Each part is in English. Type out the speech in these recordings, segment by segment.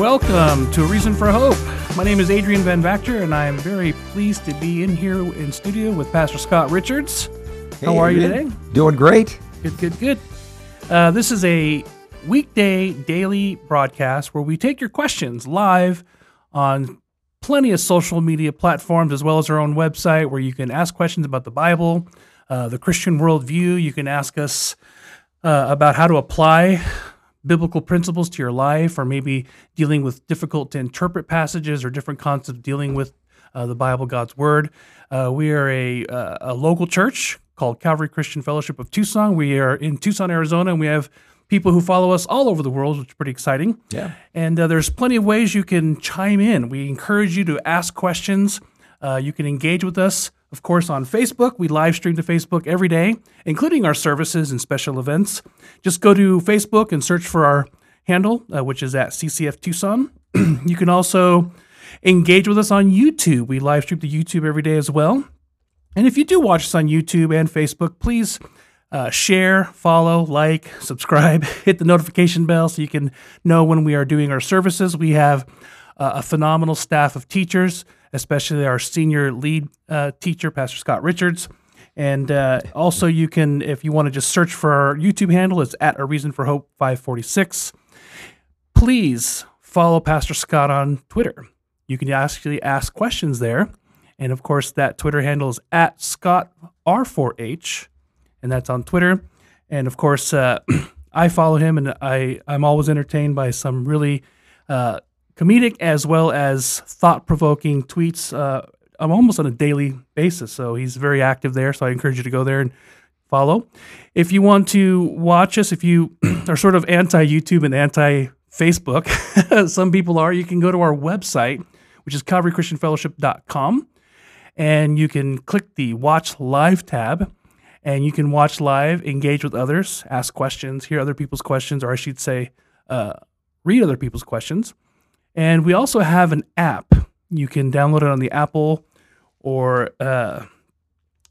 welcome to A Reason for Hope. My name is Adrian Van Vactor, and I am very pleased to be in here in studio with Pastor Scott Richards. How Hey, are you today? Doing great. Good, good, good. Uh, this is a weekday daily broadcast where we take your questions live on plenty of social media platforms as well as our own website where you can ask questions about the Bible, uh, the Christian worldview. You can ask us uh, about how to apply biblical principles to your life or maybe dealing with difficult to interpret passages or different concepts dealing with uh, the Bible, God's Word. Uh, we are a, uh, a local church called Calvary Christian Fellowship of Tucson. We are in Tucson, Arizona, and we have people who follow us all over the world, which is pretty exciting. Yeah. And uh, there's plenty of ways you can chime in. We encourage you to ask questions. Uh, you can engage with us, of course, on Facebook. We live stream to Facebook every day, including our services and special events. Just go to Facebook and search for our handle, uh, which is at CCF Tucson. you can also engage with us on YouTube. We live stream to YouTube every day as well. And if you do watch us on YouTube and Facebook, please uh, share, follow, like, subscribe, hit the notification bell so you can know when we are doing our services. We have uh, a phenomenal staff of teachers, especially our senior lead uh, teacher, Pastor Scott Richards. And uh, also, you can, if you want to just search for our YouTube handle, it's at A Reason for Hope 546. Please follow Pastor Scott on Twitter. You can actually ask questions there. And of course, that Twitter handle is at ScottR4H, and that's on Twitter. And of course, uh, I follow him, and I, I'm always entertained by some really uh, comedic as well as thought provoking tweets. Uh, almost on a daily basis, so he's very active there. So I encourage you to go there and follow. If you want to watch us, if you are sort of anti YouTube and anti Facebook, some people are, you can go to our website, which is calvarychristianfellowship.com, and you can click the Watch Live tab, and you can watch live, engage with others, ask questions, hear other people's questions, or I should say, uh, read other people's questions. And we also have an app. You can download it on the Apple or uh,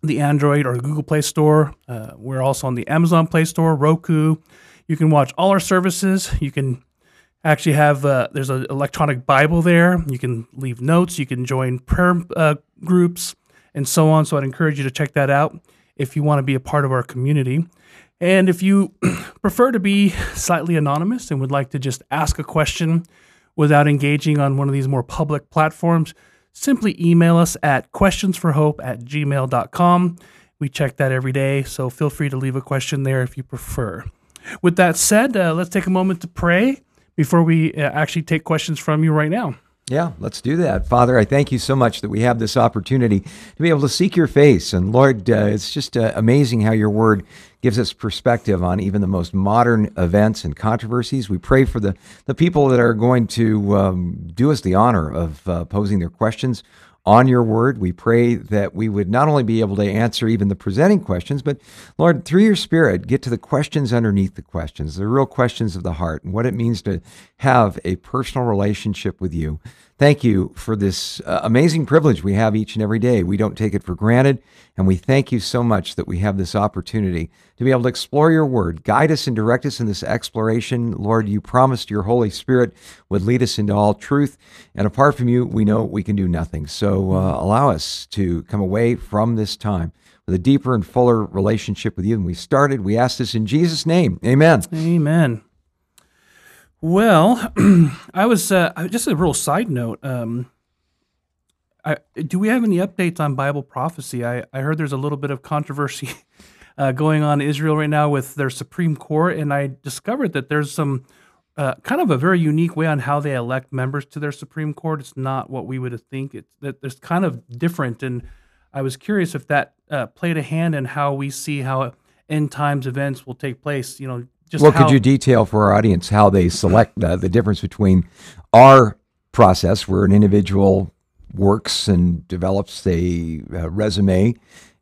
the Android or Google Play Store. Uh, we're also on the Amazon Play Store, Roku. You can watch all our services. You can actually have uh, there's an electronic Bible there. You can leave notes. You can join prayer uh, groups and so on. So I'd encourage you to check that out if you want to be a part of our community. And if you prefer to be slightly anonymous and would like to just ask a question without engaging on one of these more public platforms, simply email us at questionsforhope at gmail.com. We check that every day, so feel free to leave a question there if you prefer. With that said, uh, let's take a moment to pray before we uh, actually take questions from you right now. Yeah, let's do that. Father, I thank you so much that we have this opportunity to be able to seek your face. And Lord, uh, it's just uh, amazing how your word gives us perspective on even the most modern events and controversies. We pray for the, the people that are going to um, do us the honor of uh, posing their questions on your word. We pray that we would not only be able to answer even the presenting questions, but Lord, through your spirit, get to the questions underneath the questions, the real questions of the heart, and what it means to have a personal relationship with you. Thank you for this uh, amazing privilege we have each and every day. We don't take it for granted, and we thank you so much that we have this opportunity to be able to explore your word. Guide us and direct us in this exploration. Lord, you promised your Holy Spirit would lead us into all truth, and apart from you, we know we can do nothing. So uh, allow us to come away from this time with a deeper and fuller relationship with you than we started. We ask this in Jesus' name. Amen. Amen. Well, I was uh, just a real side note. Um, I, do we have any updates on Bible prophecy? I, I heard there's a little bit of controversy uh, going on in Israel right now with their Supreme Court, and I discovered that there's some uh, kind of a very unique way on how they elect members to their Supreme Court. It's not what we would think. It's that it's kind of different, and I was curious if that uh, played a hand in how we see how end times events will take place. You know, just Well, how, could you detail for our audience how they select uh, the difference between our process, where an individual works and develops a, uh resume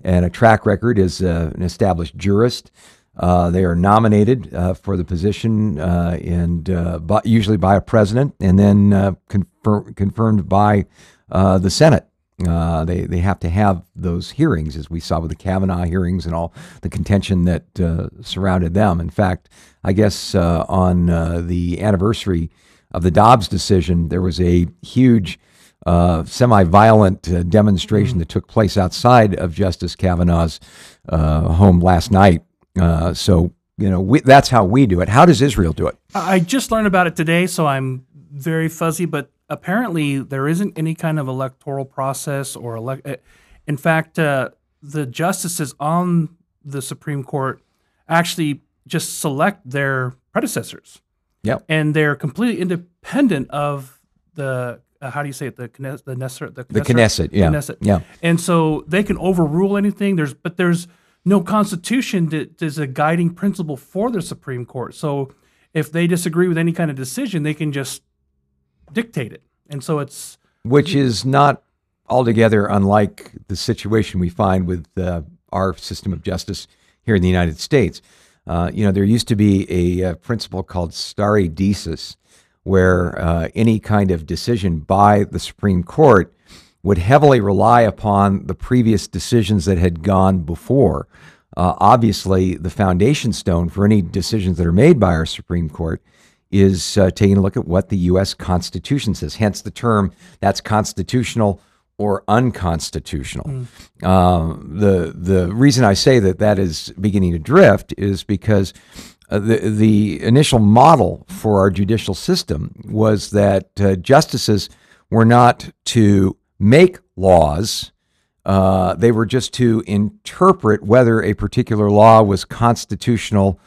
and a track record as uh, an established jurist? Uh, they are nominated uh, for the position uh, and uh, by, usually by a president, and then uh, confir- confirmed by uh, the Senate. Uh, they they have to have those hearings, as we saw with the Kavanaugh hearings and all the contention that uh, surrounded them. In fact, I guess uh, on uh, the anniversary of the Dobbs decision, there was a huge uh, semi-violent uh, demonstration that took place outside of Justice Kavanaugh's uh, home last night. Uh, so you know we, that's how we do it. How does Israel do it? I just learned about it today, so I'm very fuzzy. But apparently, there isn't any kind of electoral process or elect. uh, In fact, uh, the justices on the Supreme Court actually just select their predecessors, Yep. and they're completely independent of the uh, how do you say it the Knes- the Knesset the The Knesset, yeah, Knesset. yeah. and so they can overrule anything. There's but there's no constitution that is a guiding principle for the Supreme Court. So if they disagree with any kind of decision, they can just dictate it. And so it's which is not altogether unlike the situation we find with uh, our system of justice here in the United States. Uh, you know, there used to be a, uh principle called stare decisis, where uh, any kind of decision by the Supreme Court would heavily rely upon the previous decisions that had gone before. Uh, obviously, the foundation stone for any decisions that are made by our Supreme Court is uh, taking a look at what the U.S. Constitution says. Hence the term that's constitutional or unconstitutional. Um, the the reason I say that that is beginning to drift is because uh, the the initial model for our judicial system was that uh, justices were not to make laws. Uh, they were just to interpret whether a particular law was constitutional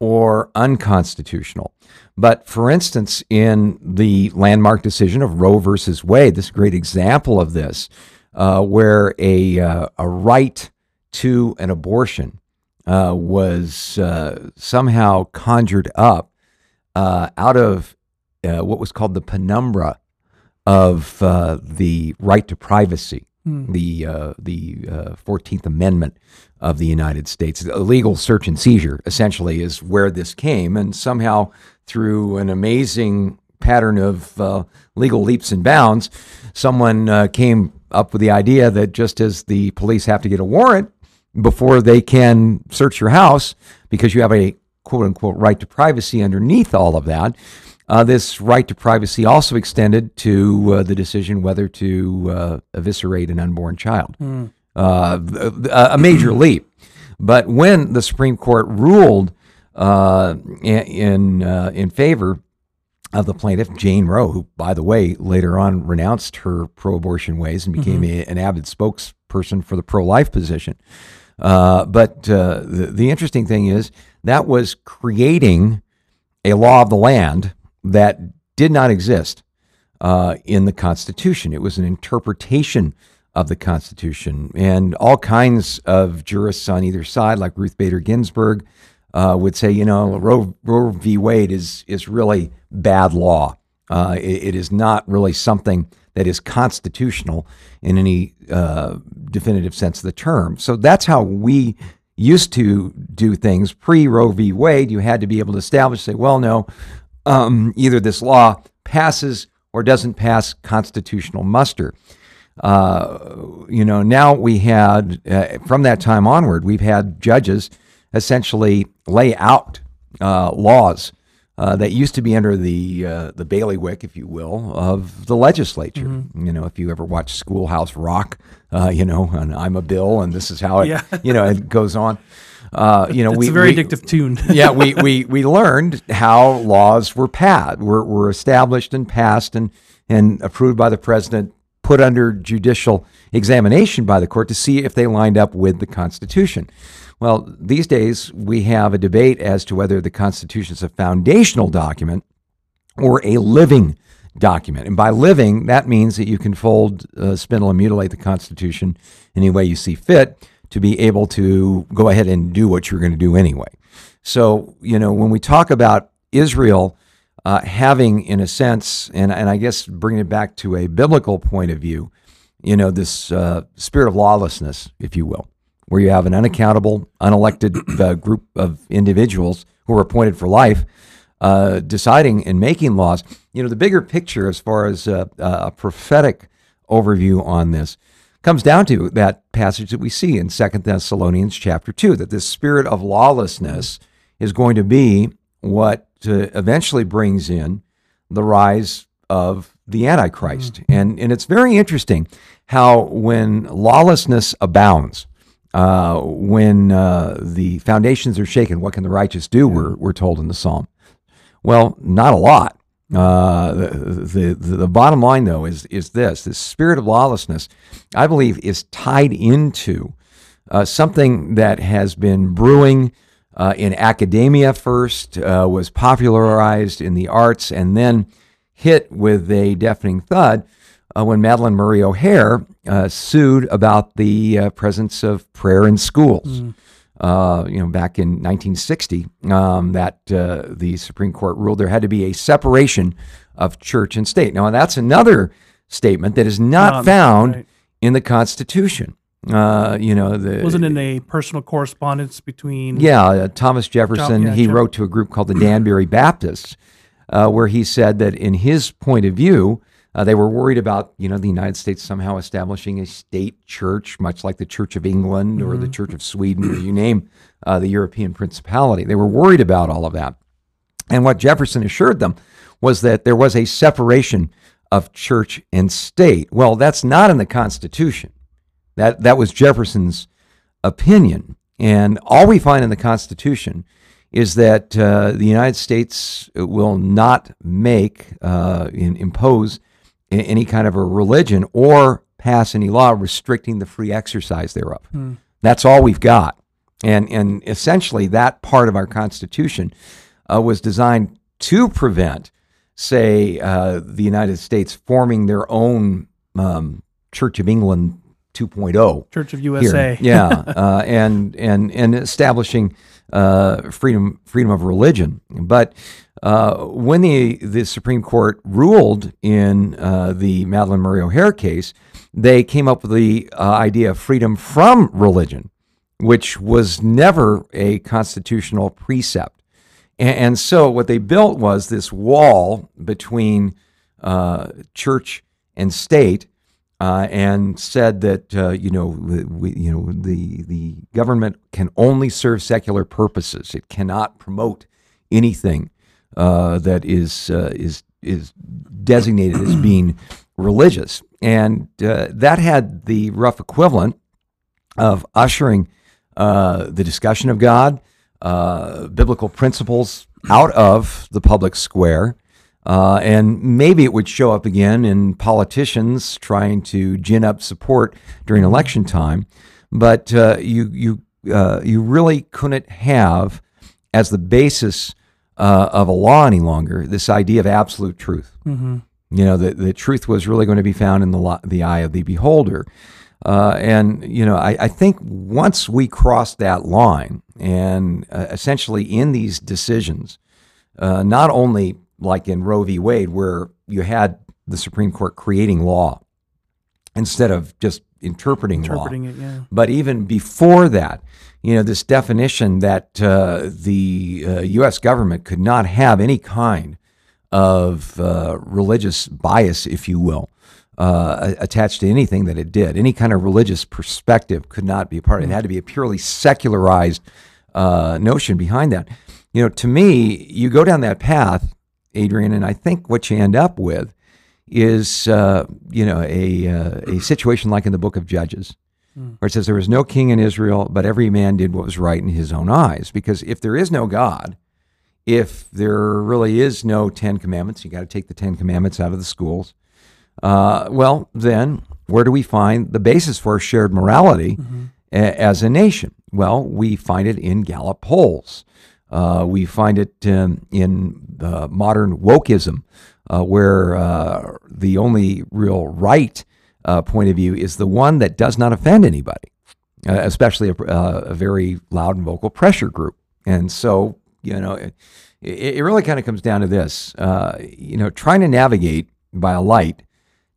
or unconstitutional. But for instance, in the landmark decision of Roe versus Wade, this is a great example of this, uh, where a, uh, a right to an abortion uh, was uh, somehow conjured up uh, out of what was called the penumbra of uh, the right to privacy, the uh, the uh, Fourteenth Amendment of the United States. A legal search and seizure essentially is where this came, and somehow through an amazing pattern of uh, legal leaps and bounds, someone uh, came up with the idea that just as the police have to get a warrant before they can search your house because you have a quote unquote right to privacy underneath all of that. Uh, this right to privacy also extended to uh, the decision whether to uh, eviscerate an unborn child. Uh, a a major leap. But when the Supreme Court ruled uh, in in, uh, in favor of the plaintiff, Jane Roe, who, by the way, later on renounced her pro abortion ways and became a, an avid spokesperson for the pro life position. Uh, but uh, the, the interesting thing is that was creating a law of the land that did not exist uh, in the Constitution. It was an interpretation of the Constitution. And all kinds of jurists on either side, like Ruth Bader Ginsburg, uh, would say, you know, Roe, Roe v. Wade is, is really bad law. Uh, it- it is not really something that is constitutional in any uh, definitive sense of the term. So that's how we used to do things pre Roe v. Wade. You had to be able to establish, say, well, no, um, either this law passes or doesn't pass constitutional muster. Uh, you know, now we had, uh, from that time onward, we've had judges essentially lay out uh, laws uh, that used to be under the uh, the bailiwick, if you will, of the legislature. You know, if you ever watch Schoolhouse Rock, uh, you know, and I'm a bill, and this is how it, Yeah. you know, it goes on. Uh, you know, it's we a very we- addictive tune. yeah, we, we, we learned how laws were passed, were, were established and passed and, and approved by the president, put under judicial examination by the court to see if they lined up with the Constitution. Well, these days we have a debate as to whether the Constitution is a foundational document or a living document. And by living, that means that you can fold, uh, spindle, and mutilate the Constitution any way you see fit to be able to go ahead and do what you're going to do anyway. So, you know, when we talk about Israel uh, having, in a sense, and, and I guess bringing it back to a biblical point of view, you know, this uh, spirit of lawlessness, if you will, where you have an unaccountable, unelected uh, group of individuals who are appointed for life uh, deciding and making laws. You know, the bigger picture as far as uh, a prophetic overview on this comes down to that passage that we see in Second Thessalonians chapter 2 that this spirit of lawlessness is going to be what uh, eventually brings in the rise of the Antichrist. And, and it's very interesting how when lawlessness abounds, uh, when uh, the foundations are shaken, what can the righteous do? We're, we're told in the psalm. Well, not a lot. Uh, the, the the bottom line though is is this: the spirit of lawlessness, I believe, is tied into uh, something that has been brewing uh, in academia first, uh, was popularized in the arts, and then hit with a deafening thud uh, when Madalyn Murray O'Hair uh, sued about the presence of prayer in schools. Mm uh, you know, back in 1960, um, that uh, the Supreme Court ruled there had to be a separation of church and state. Now, that's another statement that is not found right. in the Constitution. Uh, you know, the, wasn't in a personal correspondence between. Yeah, uh, Thomas Jefferson. Tom, yeah, he Jeff- wrote to a group called the Danbury Baptists, uh, where he said that in his point of view, uh, they were worried about, you know, the United States somehow establishing a state church, much like the Church of England or mm-hmm. the Church of Sweden, or you name uh, the European principality. They were worried about all of that. And what Jefferson assured them was that there was a separation of church and state. Well, that's not in the Constitution. That that was Jefferson's opinion. And all we find in the Constitution is that uh, the United States will not make, uh, in, impose any kind of a religion or pass any law restricting the free exercise thereof. Mm. That's all we've got. And, and essentially, that part of our Constitution uh, was designed to prevent, say, uh, the United States forming their own um, Church of England 2.0. Church of USA. Here. Yeah. uh, and, and, and establishing uh, freedom, freedom of religion. But uh, when the, the Supreme Court ruled in uh, the Madalyn Murray O'Hair case, they came up with the uh, idea of freedom from religion, which was never a constitutional precept. And, and so what they built was this wall between uh, church and state. Uh, and said that you know we, you know the the government can only serve secular purposes. It cannot promote anything uh, that is uh, is is designated as being religious, and uh, that had the rough equivalent of ushering uh, the discussion of God, uh, biblical principles out of the public square. Uh, and maybe it would show up again in politicians trying to gin up support during election time, but you you you really couldn't have as the basis uh, of a law any longer. This idea of absolute truth. Mm-hmm. You know, the, the truth was really going to be found in the lo- the eye of the beholder. Uh, and you know, I, I, think once we cross that line, and uh, essentially in these decisions, uh, not only like in Roe v. Wade, where you had the Supreme Court creating law instead of just interpreting, interpreting law, it, yeah. but even before that, you know, this definition that uh, the uh, U.S. government could not have any kind of uh, religious bias, if you will, uh, attached to anything that it did. Any kind of religious perspective could not be a part of it. It had to be a purely secularized uh, notion behind that. You know, to me, you go down that path, Adrian, and I think what you end up with is, uh, you know, a, a situation like in the book of Judges mm. where it says there was no king in Israel, but every man did what was right in his own eyes. Because if there is no God, if there really is no Ten Commandments, you got to take the Ten Commandments out of the schools. Uh, well, then where do we find the basis for shared morality mm-hmm. a, as a nation? Well, we find it in Gallup polls. Uh, we find it um, in modern wokeism, uh, where uh, the only real right uh, point of view is the one that does not offend anybody, uh, especially a, uh, a, very loud and vocal pressure group. And so, you know, it, it really kind of comes down to this uh, you know, trying to navigate by a light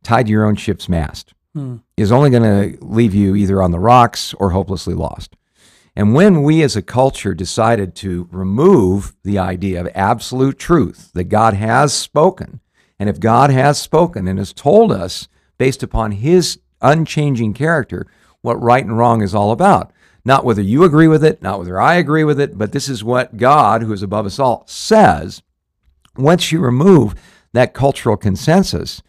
tied to your own ship's mast hmm. is only going to leave you either on the rocks or hopelessly lost. And when we as a culture decided to remove the idea of absolute truth that God has spoken, and if God has spoken and has told us based upon his unchanging character what right and wrong is all about. Not whether you agree with it, not whether I agree with it, but this is what God, who is above us all, says. Once you remove that cultural consensus.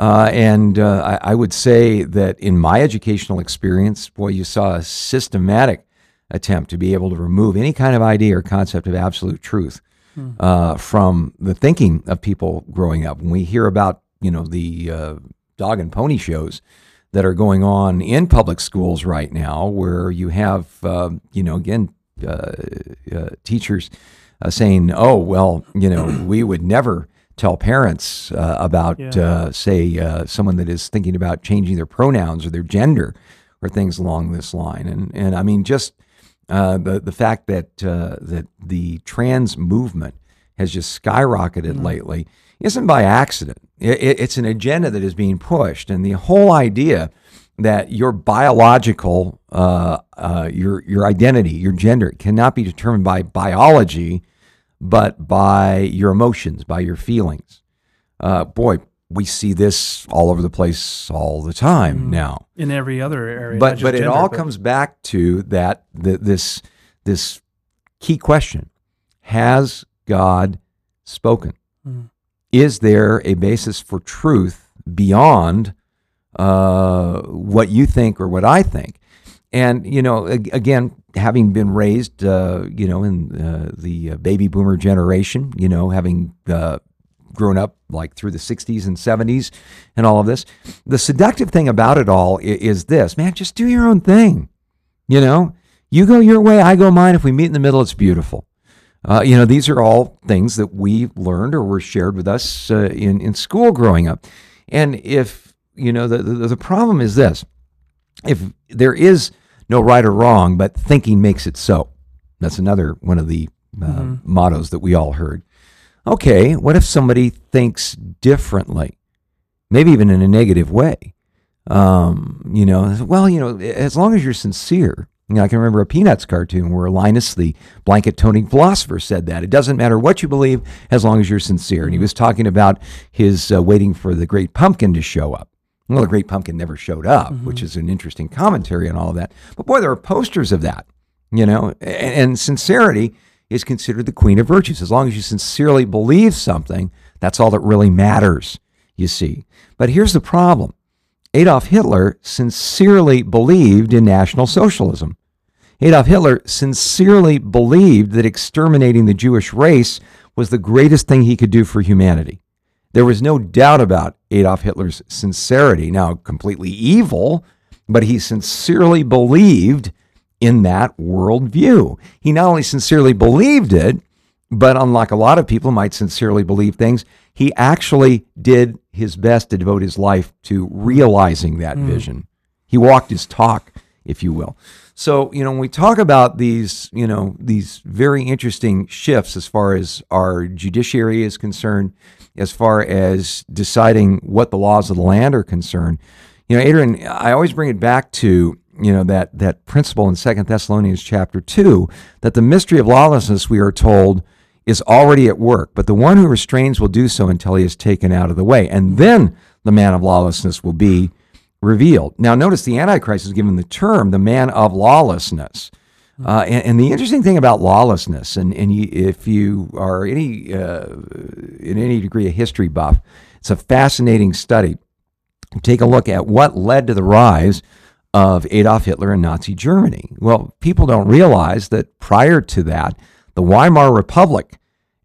Uh, and uh, I, I, would say that in my educational experience, boy, you saw a systematic attempt to be able to remove any kind of idea or concept of absolute truth hmm. uh, from the thinking of people growing up. When we hear about, you know, the uh, dog and pony shows that are going on in public schools right now, where you have, uh, you know, again, uh, teachers saying, "Oh, well, you know, we would never." tell parents uh, about, yeah. uh, say, uh, someone that is thinking about changing their pronouns or their gender or things along this line. And and I mean, just uh, the the fact that uh, that the trans movement has just skyrocketed mm-hmm. lately isn't by accident. It, it, it's an agenda that is being pushed, and the whole idea that your biological, uh, your your identity, your gender cannot be determined by biology but by your emotions, by your feelings. Uh, boy, we see this all over the place all the time mm, now. In every other area, but but gender, it all but... comes back to that the, this this key question: Has God spoken? Mm. Is there a basis for truth beyond uh, what you think or what I think? And you know, again, having been raised, uh, you know, in uh, the uh, baby boomer generation, you know, having uh, grown up like through the 60s and 70s and all of this, the seductive thing about it all is, is this man, just do your own thing. You know, you go your way, I go mine. If we meet in the middle, it's beautiful. Uh, you know, these are all things that we learned or were shared with us uh, in, in school growing up. And if, you know, the, the, the problem is this if there is no right or wrong, but thinking makes it so. That's another one of the uh, mm-hmm. mottos that we all heard. Okay, what if somebody thinks differently, maybe even in a negative way? Um, you know, well, you know, as long as you're sincere. You know, I can remember a Peanuts cartoon where Linus, the blanket toting philosopher, said that it doesn't matter what you believe as long as you're sincere. And he was talking about his uh, waiting for the great pumpkin to show up. Well, the Great Pumpkin never showed up, mm-hmm. which is an interesting commentary on all of that. But boy, there are posters of that, you know, and, and sincerity is considered the queen of virtues. As long as you sincerely believe something, that's all that really matters, you see. But here's the problem Adolf Hitler sincerely believed in National Socialism. Adolf Hitler sincerely believed that exterminating the Jewish race was the greatest thing he could do for humanity. There was no doubt about Adolf Hitler's sincerity. Now, completely evil, but he sincerely believed in that worldview. He not only sincerely believed it, but unlike a lot of people might sincerely believe things, he actually did his best to devote his life to realizing that mm. vision. He walked his talk, if you will. So, you know, when we talk about these, you know, these very interesting shifts as far as our judiciary is concerned, as far as deciding what the laws of the land are concerned. You know, Adrian, I always bring it back to you know that that principle in Second Thessalonians chapter two that the mystery of lawlessness we are told is already at work, but the one who restrains will do so until he is taken out of the way, and then the man of lawlessness will be revealed. Now, notice the Antichrist is given the term the man of lawlessness. Uh, and, and, the interesting thing about lawlessness, and, and you, if you are any uh, in any degree a history buff, it's a fascinating study. Take a look at what led to the rise of Adolf Hitler and Nazi Germany. Well, people don't realize that prior to that, the Weimar Republic,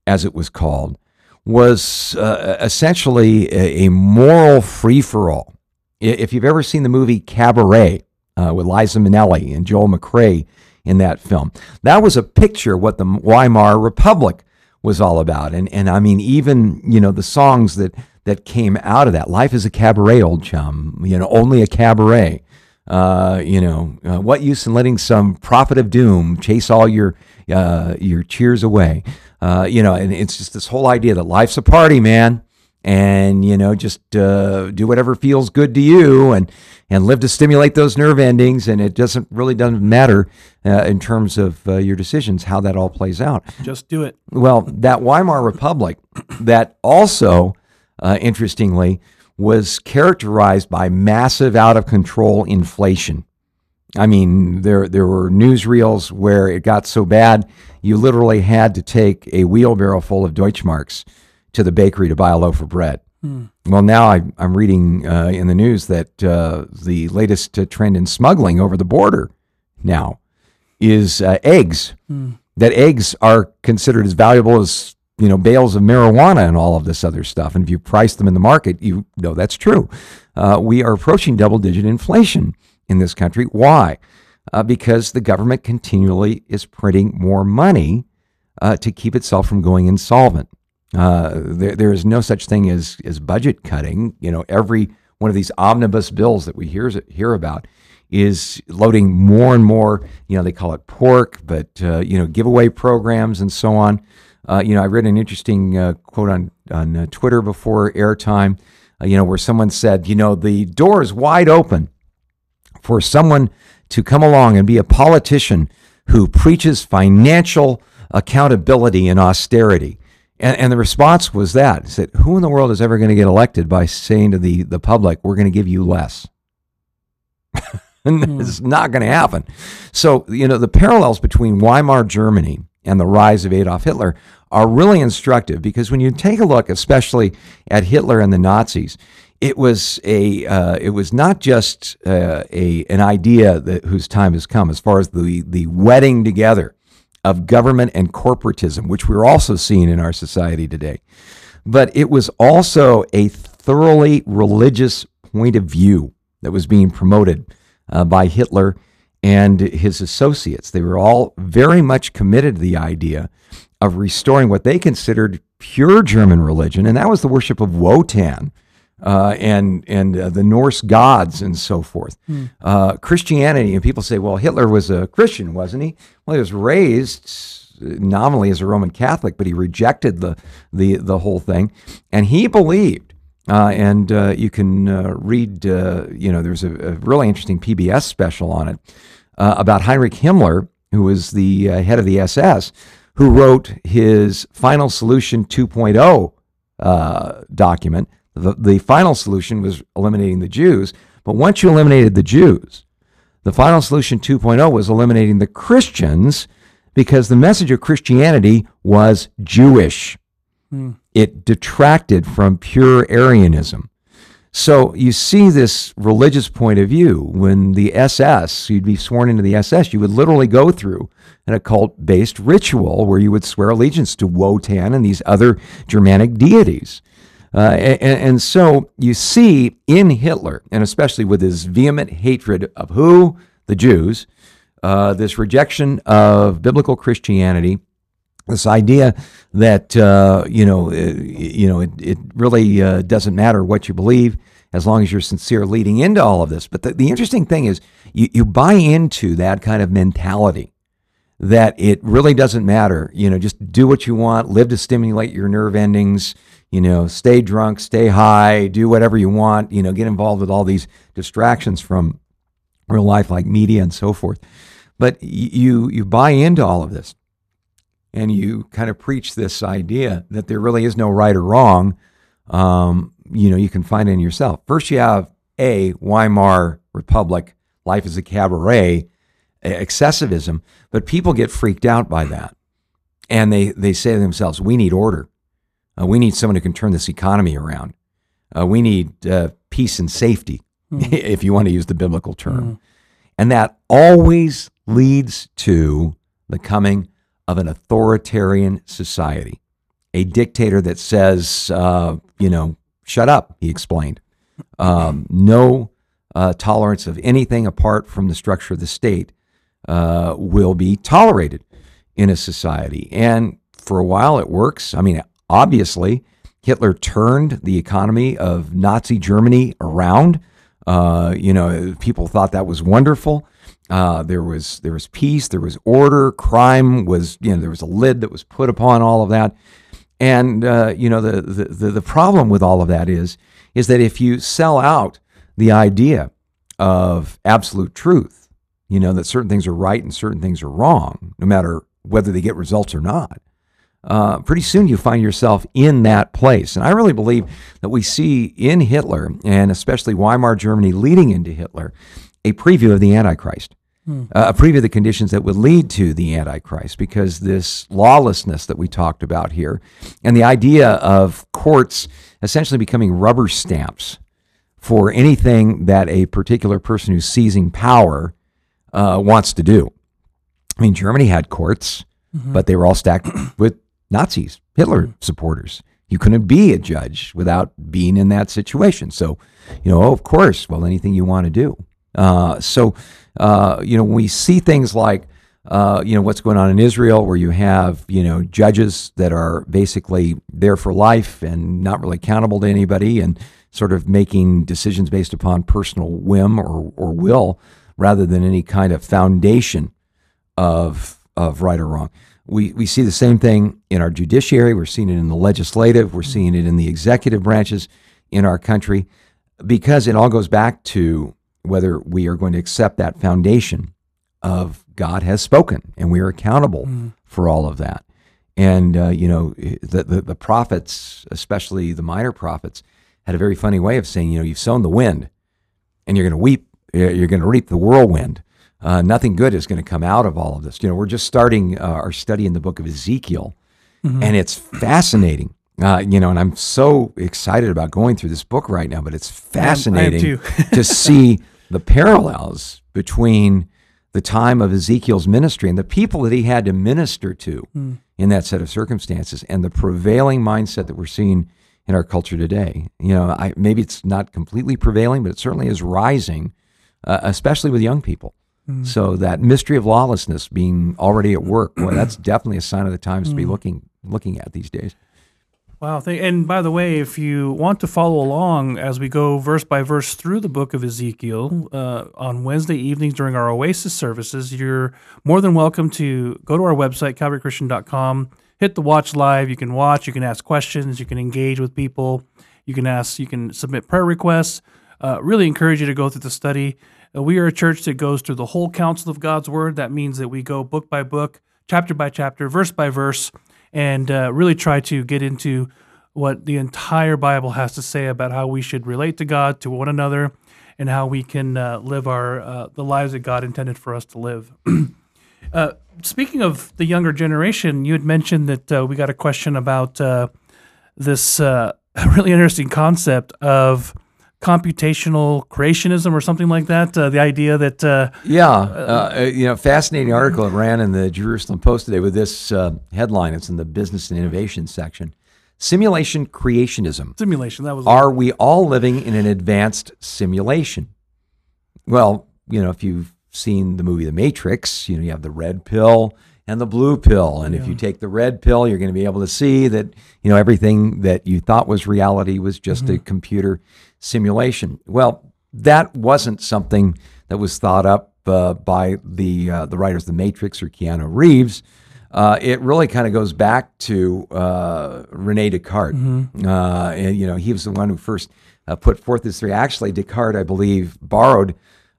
as it was called, was uh, essentially a, a moral free for all. If you've ever seen the movie Cabaret uh, with Liza Minnelli and Joel McCrea in that film. That was a picture of what the Weimar Republic was all about. And and I mean even, you know, the songs that that came out of that. Life is a cabaret, old chum. You know, only a cabaret. Uh, you know, uh, what use in letting some prophet of doom chase all your uh, your cheers away? Uh, you know, and it's just this whole idea that life's a party, man. And you know just uh, do whatever feels good to you and and live to stimulate those nerve endings. And it doesn't really doesn't matter uh, in terms of uh, your decisions how that all plays out. Just do it. Well that weimar republic that also uh, interestingly was characterized by massive out of control inflation i mean there there were newsreels where it got so bad you literally had to take a wheelbarrow full of deutschmarks to the bakery to buy a loaf of bread. Hmm. Well, now I, I'm reading uh, in the news that uh, the latest uh, trend in smuggling over the border now is uh, eggs. Hmm. That eggs are considered as valuable as you know bales of marijuana and all of this other stuff. And if you price them in the market, you know that's true. Uh, we are approaching double-digit inflation in this country. Why? Uh, because the government continually is printing more money uh, to keep itself from going insolvent. Uh, there, there is no such thing as as budget cutting. You know, every one of these omnibus bills that we hear hear about is loading more and more. You know, they call it pork, but uh, you know, giveaway programs and so on. Uh, you know, I read an interesting uh, quote on on uh, Twitter before airtime. Uh, you know, where someone said, you know, the door is wide open for someone to come along and be a politician who preaches financial accountability and austerity. And, and the response was that said, who in the world is ever going to get elected by saying to the, the public, we're going to give you less? and it's not going to happen. So, you know, the parallels between Weimar Germany and the rise of Adolf Hitler are really instructive because when you take a look, especially at Hitler and the Nazis, it was a uh, it was not just uh, a an idea that whose time has come as far as the the wedding together of government and corporatism, which we're also seeing in our society today, but it was also a thoroughly religious point of view that was being promoted uh, by Hitler and his associates. They were all very much committed to the idea of restoring what they considered pure German religion, and that was the worship of Wotan uh, and and uh, the Norse gods and so forth. Uh, Christianity, and people say, well, Hitler was a Christian, wasn't he? Well, he was raised nominally as a Roman Catholic, but he rejected the the the whole thing, and he believed. Uh, and uh, you can uh, read, you know, there's a, a, really interesting PBS special on it about Heinrich Himmler, who was the head of the SS, who wrote his Final Solution 2.0 document the, the final solution was eliminating the Jews. But once you eliminated the Jews, the final solution 2.0 was eliminating the Christians because the message of Christianity was Jewish. Hmm. It detracted from pure Aryanism. So you see this religious point of view. When the SS, you'd be sworn into the SS, you would literally go through an occult based ritual where you would swear allegiance to Wotan and these other Germanic deities. Uh, and, and, so you see in Hitler, and especially with his vehement hatred of who? The Jews, uh, this rejection of biblical Christianity, this idea that uh, you know, uh, you know, it, it really uh, doesn't matter what you believe as long as you're sincere leading into all of this. But the, the interesting thing is, you, you buy into that kind of mentality that it really doesn't matter. You know, just do what you want, live to stimulate your nerve endings you know, stay drunk, stay high, do whatever you want, you know, get involved with all these distractions from real life like media and so forth. But you you buy into all of this and you kind of preach this idea that there really is no right or wrong. Um, you know, you can find it in yourself. First, you have a Weimar Republic, life is a cabaret, excessivism, but people get freaked out by that. And they, they say to themselves, we need order. Uh, we need someone who can turn this economy around. Uh, we need uh, peace and safety, mm. if you want to use the biblical term. Mm. And that always leads to the coming of an authoritarian society, a dictator that says, uh, you know, shut up, he explained. Um, no uh, tolerance of anything apart from the structure of the state uh, will be tolerated in a society. And for a while, it works. I mean, Obviously, Hitler turned the economy of Nazi Germany around. Uh, you know, people thought that was wonderful. Uh, there was there was peace, there was order. Crime was you know there was a lid that was put upon all of that. And uh, you know the, the the problem with all of that is is that if you sell out the idea of absolute truth, you know that certain things are right and certain things are wrong, no matter whether they get results or not uh, pretty soon you find yourself in that place. And I really believe that we see in Hitler, and especially Weimar Germany leading into Hitler, a preview of the Antichrist. Uh, a preview of the conditions that would lead to the Antichrist, because this lawlessness that we talked about here, and the idea of courts essentially becoming rubber stamps for anything that a particular person who's seizing power uh, wants to do. I mean, Germany had courts, but they were all stacked with Nazis, Hitler supporters. You couldn't be a judge without being in that situation. So, you know, of course, well, anything you want to do. Uh, so, uh, you know, we see things like, uh, you know, what's going on in Israel, where you have, you know, judges that are basically there for life and not really accountable to anybody and sort of making decisions based upon personal whim or, or will rather than any kind of foundation of, of right or wrong. We, we see the same thing in our judiciary. We're seeing it in the legislative. We're seeing it in the executive branches in our country because it all goes back to whether we are going to accept that foundation of God has spoken and we are accountable for all of that. And, uh, you know, the, the, the prophets, especially the minor prophets, had a very funny way of saying, you know, you've sown the wind and you're going to weep, you're going to reap the whirlwind. Uh, nothing good is going to come out of all of this. You know, we're just starting uh, our study in the book of Ezekiel, and it's fascinating. Uh, you know, and I'm so excited about going through this book right now. But it's fascinating to see the parallels between the time of Ezekiel's ministry and the people that he had to minister to in that set of circumstances, and the prevailing mindset that we're seeing in our culture today. You know, I, maybe it's not completely prevailing, but it certainly is rising, uh, especially with young people. So that mystery of lawlessness being already at work, well, that's definitely a sign of the times to be looking looking at these days. Wow. And by the way, if you want to follow along as we go verse by verse through the book of Ezekiel uh, on Wednesday evenings during our Oasis services, you're more than welcome to go to our website, calvarychristian.com, hit the watch live. You can watch, you can ask questions, you can engage with people, you can ask, you can submit prayer requests. Uh, really encourage you to go through the study. Uh, we are a church that goes through the whole counsel of God's word. That means that we go book by book, chapter by chapter, verse by verse, and uh, really try to get into what the entire Bible has to say about how we should relate to God, to one another, and how we can uh, live our uh, the lives that God intended for us to live. uh, speaking of the younger generation, you had mentioned that uh, we got a question about uh, this uh, really interesting concept of computational creationism or something like that. Uh, the idea that uh, Yeah, uh, uh, you know, fascinating article that ran in the Jerusalem Post today with this uh, headline. It's in the business and innovation section. Simulation creationism. simulation that was Are we all living in an advanced simulation? Well, you know, if you've seen the movie The Matrix, you know, you have the red pill and the blue pill. And if you take the red pill, you're going to be able to see that, you know, everything that you thought was reality was just a computer simulation. Well, that wasn't something that was thought up uh, by the uh, the writers of The Matrix or Keanu Reeves. Uh, it really kind of goes back to uh, Rene Descartes. Uh, and, you know, he was the one who first uh, put forth this theory. Actually, Descartes, I believe, borrowed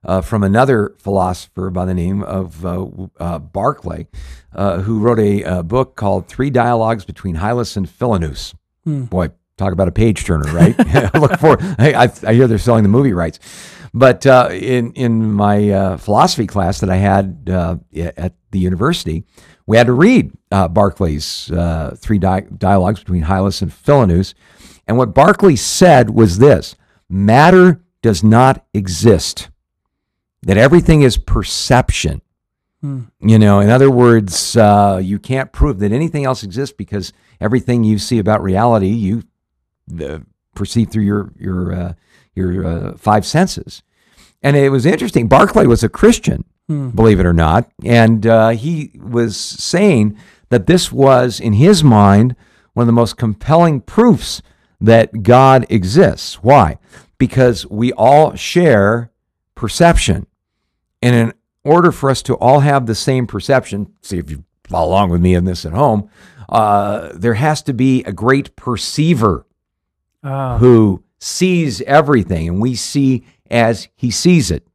uh, from another philosopher by the name of uh, uh, Berkeley, uh, who wrote a, book called Three Dialogues Between Hylas and Philonous. Boy, talk about a page turner, right? Look for. I, I, I hear they're selling the movie rights. But uh, in in my uh, philosophy class that I had uh, at the university, we had to read uh, Berkeley's uh, three di- dialogues between Hylas and Philonous, and what Berkeley said was this: matter does not exist; that everything is perception. You know, in other words, uh, you can't prove that anything else exists because everything you see about reality you uh, perceive through your your uh, your uh, five senses. And it was interesting. Berkeley was a Christian, believe it or not, and uh, he was saying that this was, in his mind, one of the most compelling proofs that God exists. Why? Because we all share perception. And in order for us to all have the same perception, see if you follow along with me in this at home, uh, there has to be a great perceiver Ah. who sees everything and we see as he sees it.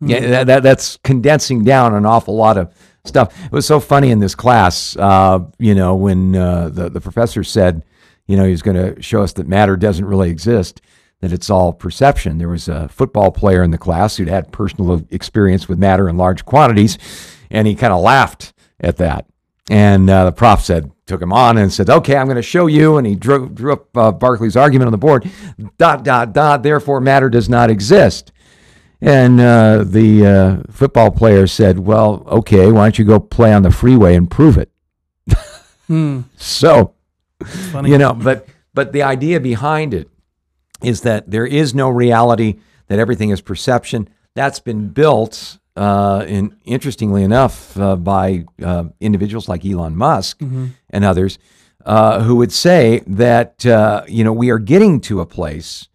Yeah, that, that, that's condensing down an awful lot of stuff. It was so funny in this class, uh, you know, when uh, the, the professor said, you know, he was going to show us that matter doesn't really exist. that it's all perception. There was a football player in the class who'd had personal experience with matter in large quantities, and he kind of laughed at that. And uh, the prof said, took him on and said, "Okay, I'm going to show you." And he drew, drew up uh, Berkeley's argument on the board. Dot dot dot. Therefore, matter does not exist. And uh, the uh, football player said, "Well, okay, why don't you go play on the freeway and prove it?" Hmm. So, Funny. you know, but but the idea behind it is that there is no reality; that everything is perception. That's been built, uh, in interestingly enough, uh, by uh, individuals like Elon Musk and others, uh, who would say that uh, you know we are getting to a place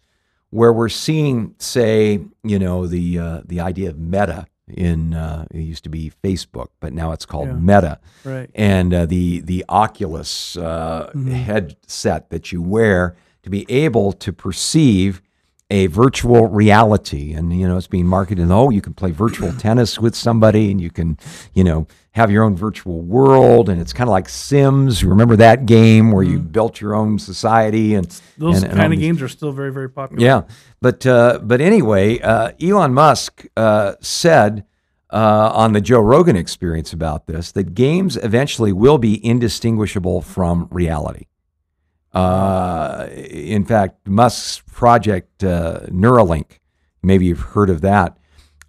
where we're seeing, say, you know, the uh, the idea of meta in uh, it used to be Facebook, but now it's called Yeah. Meta, Right. and uh, the the Oculus uh, headset that you wear to be able to perceive a virtual reality. And you know it's being marketed oh you can play virtual tennis with somebody and you can you know have your own virtual world. And it's kind of like sims. Remember that game where you built your own society and Those and- and kind of games are still very, very popular. yeah, but uh, but anyway, uh, Elon Musk uh, said uh, on the Joe Rogan Experience about this that games eventually will be indistinguishable from reality. Uh, in fact, Musk's project uh, Neuralink, maybe you've heard of that,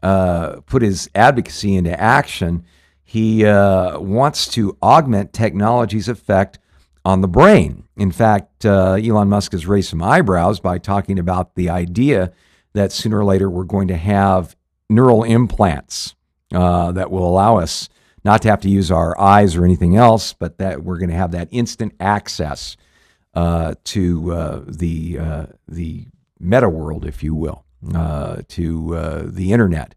uh, put his advocacy into action. He uh, wants to augment technology's effect on the brain. In fact, uh, Elon Musk has raised some eyebrows by talking about the idea that sooner or later we're going to have neural implants uh, that will allow us not to have to use our eyes or anything else, but that we're going to have that instant access uh, to uh, the uh, the meta world, if you will, uh, to uh, the internet.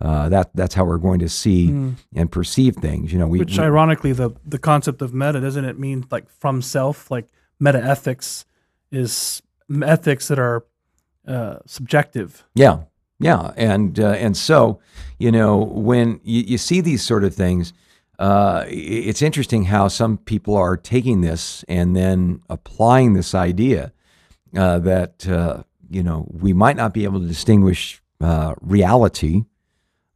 Uh, that that's how we're going to see and perceive things. You know, we, Which, we- ironically, the the concept of meta doesn't it mean like from self? Like meta ethics is ethics that are uh, subjective. Yeah, yeah, and uh, and so you know when you, you see these sort of things, uh, it's interesting how some people are taking this and then applying this idea uh, that uh, you know we might not be able to distinguish uh, reality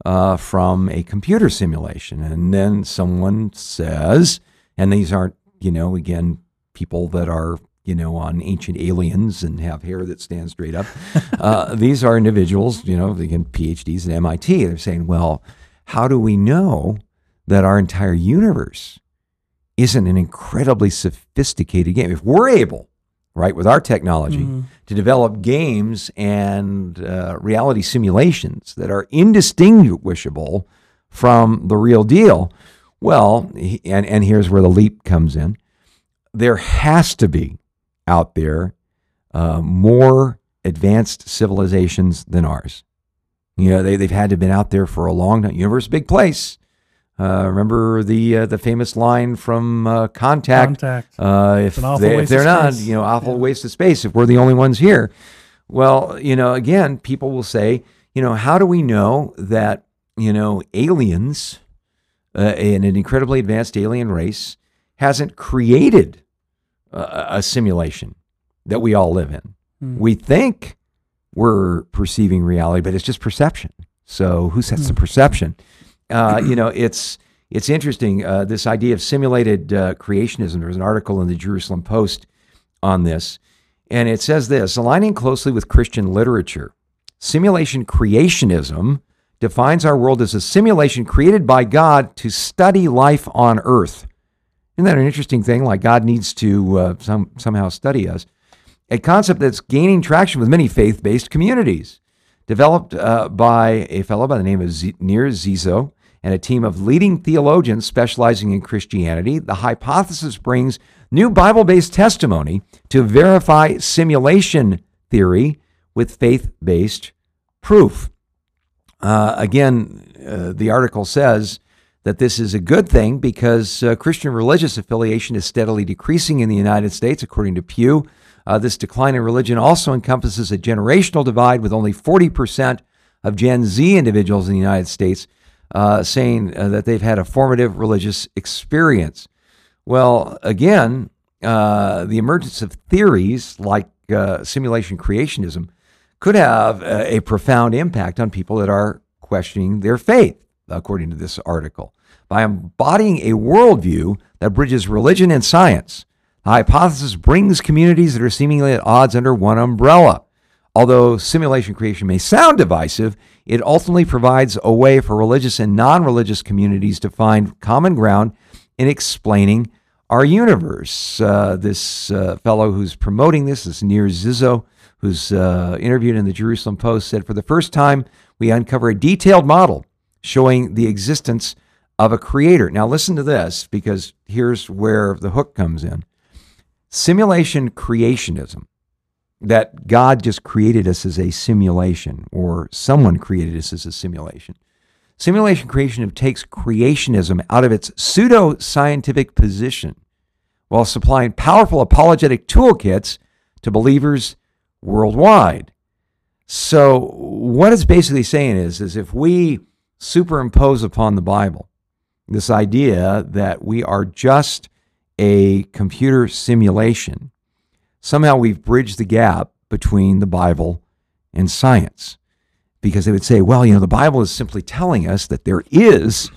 uh, from a computer simulation, and then someone says, and these aren't you know again people that are you know on ancient aliens and have hair that stands straight up. uh, these are individuals, you know, again PhDs at MIT. They're saying, well, how do we know that our entire universe isn't an incredibly sophisticated game? If we're able, right, with our technology, to develop games and uh, reality simulations that are indistinguishable from the real deal, well, and, and here's where the leap comes in. There has to be out there uh, more advanced civilizations than ours. You know, they, they've had to have been out there for a long time. Universe, big place. Uh, remember the uh, the famous line from uh, Contact? Contact. Uh, if, an awful they, if they're not, space. you know, awful waste of space. If we're the only ones here, well, you know, again, people will say, you know, how do we know that you know aliens, uh, an incredibly advanced alien race, hasn't created a, a simulation that we all live in? Hmm. We think we're perceiving reality, but it's just perception. So who sets the perception? Uh, you know, it's it's interesting. Uh, this idea of simulated uh, creationism. There was an article in the Jerusalem Post on this, and it says this: aligning closely with Christian literature, simulation creationism defines our world as a simulation created by God to study life on Earth. Isn't that an interesting thing? Like God needs to uh, some, somehow study us. A concept that's gaining traction with many faith based communities. Developed uh, by a fellow by the name of Z- Nir Ziso and a team of leading theologians specializing in Christianity, the hypothesis brings new Bible based testimony to verify simulation theory with faith based proof. Uh, again, uh, the article says that this is a good thing because uh, Christian religious affiliation is steadily decreasing in the United States, according to Pew. Uh, this decline in religion also encompasses a generational divide, with only 40% of Gen Z individuals in the United States uh, saying uh, that they've had a formative religious experience. Well, again, uh, the emergence of theories like uh, simulation creationism could have a, a profound impact on people that are questioning their faith, according to this article. By embodying a worldview that bridges religion and science, the hypothesis brings communities that are seemingly at odds under one umbrella. Although simulation creation may sound divisive, it ultimately provides a way for religious and non religious communities to find common ground in explaining our universe. Uh, this uh, fellow who's promoting this, this Nir Ziso, who's uh, interviewed in the Jerusalem Post, said, For the first time, we uncover a detailed model showing the existence of a creator. Now, listen to this because here's where the hook comes in simulation creationism, that God just created us as a simulation or someone created us as a simulation. Simulation creationism takes creationism out of its pseudo scientific position while supplying powerful apologetic toolkits to believers worldwide. So, what it's basically saying is, is if we superimpose upon the Bible this idea that we are just a computer simulation, somehow we've bridged the gap between the Bible and science because they would say, well, you know, the Bible is simply telling us that there is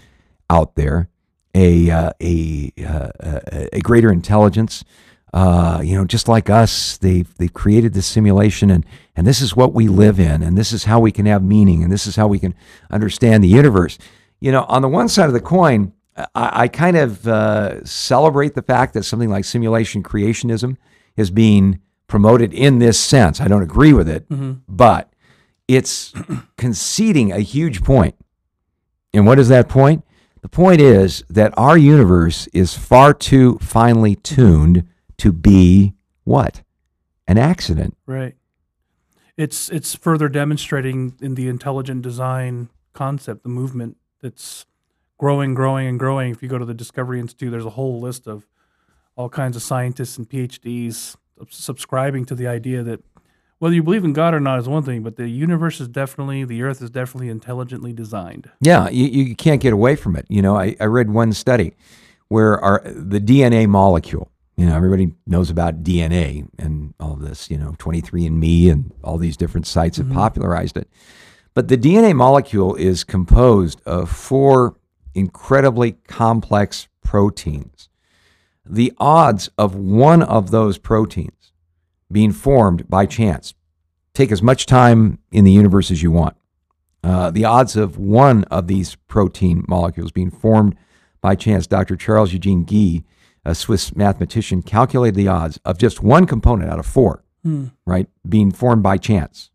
out there a uh, a, uh, a greater intelligence. Uh, you know, just like us, they've they've created this simulation, and and this is what we live in, and this is how we can have meaning, and this is how we can understand the universe. You know, on the one side of the coin, I, I kind of uh, celebrate the fact that something like simulation creationism is being promoted in this sense. I don't agree with it, mm-hmm. but it's conceding a huge point. And what is that point? The point is that our universe is far too finely tuned to be what? An accident. Right. It's it's further demonstrating in the intelligent design concept, the movement that's growing, growing, and growing. If you go to the Discovery Institute, there's a whole list of all kinds of scientists and PhDs subscribing to the idea that whether you believe in God or not is one thing, but the universe is definitely, the earth is definitely intelligently designed. Yeah, you, you can't get away from it. You know, I, I read one study where our the DNA molecule, you know, everybody knows about DNA and all of this, you know, 23andMe and all these different sites have mm-hmm. popularized it. But the DNA molecule is composed of four incredibly complex proteins. The odds of one of those proteins being formed by chance. Take as much time in the universe as you want. Uh, the odds of one of these protein molecules being formed by chance, Dr. Charles Eugene Guye, a Swiss mathematician, calculated the odds of just one component out of four, hmm. right, being formed by chance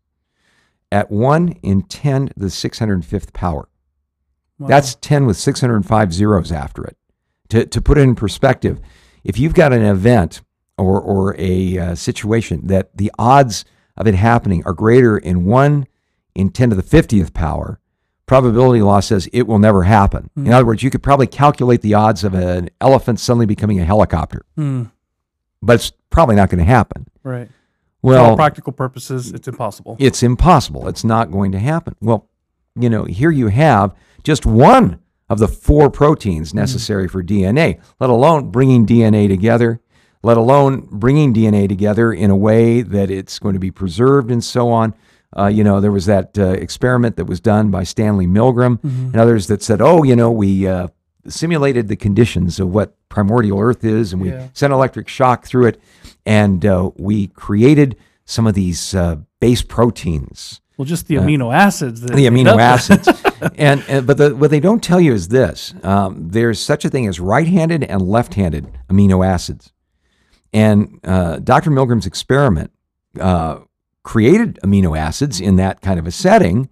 at 1 in 10 to the 605th power. Wow. That's 10 with 605 zeros after it. To, to put it in perspective, if you've got an event or, or a uh, situation that the odds of it happening are greater in 1 in 10 to the 50th power, probability law says it will never happen. Mm. In other words, you could probably calculate the odds of an elephant suddenly becoming a helicopter, mm. but it's probably not going to happen. Right. Well, For practical purposes, it's impossible. It's impossible. It's not going to happen. Well, you know, here you have just one of the four proteins hmm. necessary mm. for DNA, let alone bringing DNA together let alone bringing DNA together in a way that it's going to be preserved and so on. Uh, you know, there was that uh, experiment that was done by Stanley Milgram mm-hmm. and others that said, oh, you know, we uh, simulated the conditions of what primordial Earth is and we yeah. sent electric shock through it and uh, we created some of these uh, base proteins. Well, just the uh, amino acids. the amino acids. and, and, but the, what they don't tell you is this: um, there's such a thing as right-handed and left-handed amino acids. And uh, Dr. Milgram's experiment uh, created amino acids in that kind of a setting.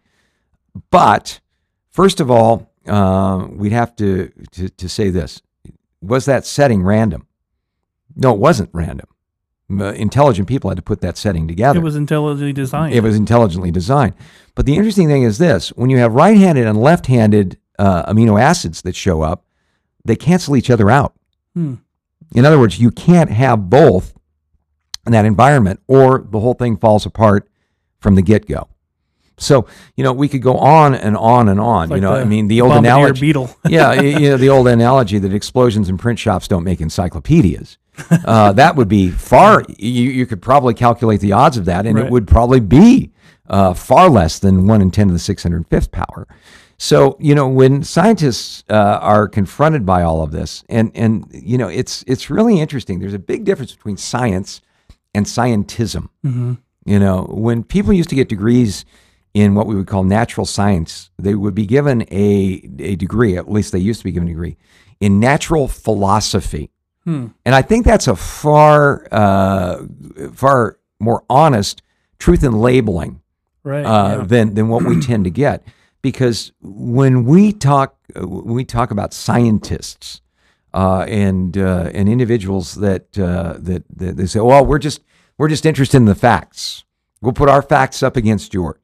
But first of all, uh, we'd have to, to, to, say this was that setting random? No, it wasn't random. Uh, intelligent people had to put that setting together. It was intelligently designed. It was intelligently designed. But the interesting thing is this when you have right handed and left handed uh, amino acids that show up, they cancel each other out. Hmm. In other words, you can't have both in that environment or the whole thing falls apart from the get go. So, you know, we could go on and on and on. Like you know, I mean, the old analogy. Beetle. yeah, you know, the old analogy that explosions in print shops don't make encyclopedias. Uh, that would be far. You, you could probably calculate the odds of that, and Right. it would probably be uh, far less than one in ten to the six hundred fifth power. So you know when scientists uh, are confronted by all of this, and and you know it's it's really interesting. There's a big difference between science and scientism. You know when people used to get degrees in what we would call natural science, they would be given a a degree. At least they used to be given a degree in natural philosophy. And I think that's a far, uh, far more honest truth in labeling Right. uh, yeah. than than what we tend to get. Because when we talk, when we talk about scientists uh, and uh, and individuals that, uh, that that they say, "Well, we're just we're just interested in the facts. We'll put our facts up against yours."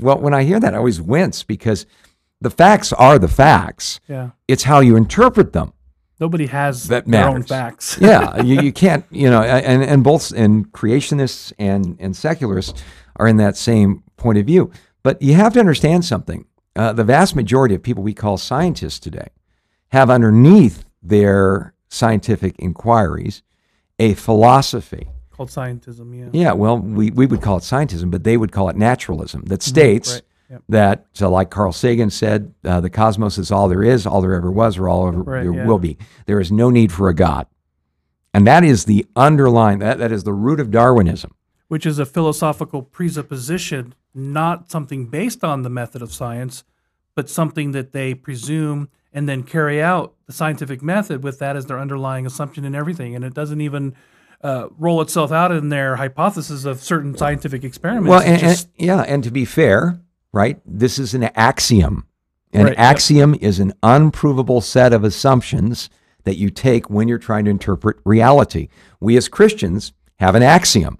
Well, when I hear that, I always wince because the facts are the facts. Yeah. It's how you interpret them Nobody has that their own facts. yeah, you, you can't, you know, and, and both and creationists and and secularists are in that same point of view. But you have to understand something. Uh, the vast majority of people we call scientists today have underneath their scientific inquiries a philosophy. Called scientism. Yeah. Yeah, well, we, we would call it scientism, but they would call it naturalism that states Mm-hmm. right, yep. that, so like Carl Sagan said, uh, the cosmos is all there is, all there ever was, or all ever Right, there yeah. will be. There is no need for a God. And that is the underlying, that, that is the root of Darwinism. which is a philosophical presupposition, not something based on the method of science, but something that they presume and then carry out the scientific method with that as their underlying assumption and everything. And it doesn't even uh, roll itself out in their hypothesis of certain scientific experiments. Well, and, just- and- yeah, and to be fair, right, this is an axiom. An Right, axiom is an unprovable set of assumptions that you take when you're trying to interpret reality. We as Christians have an axiom.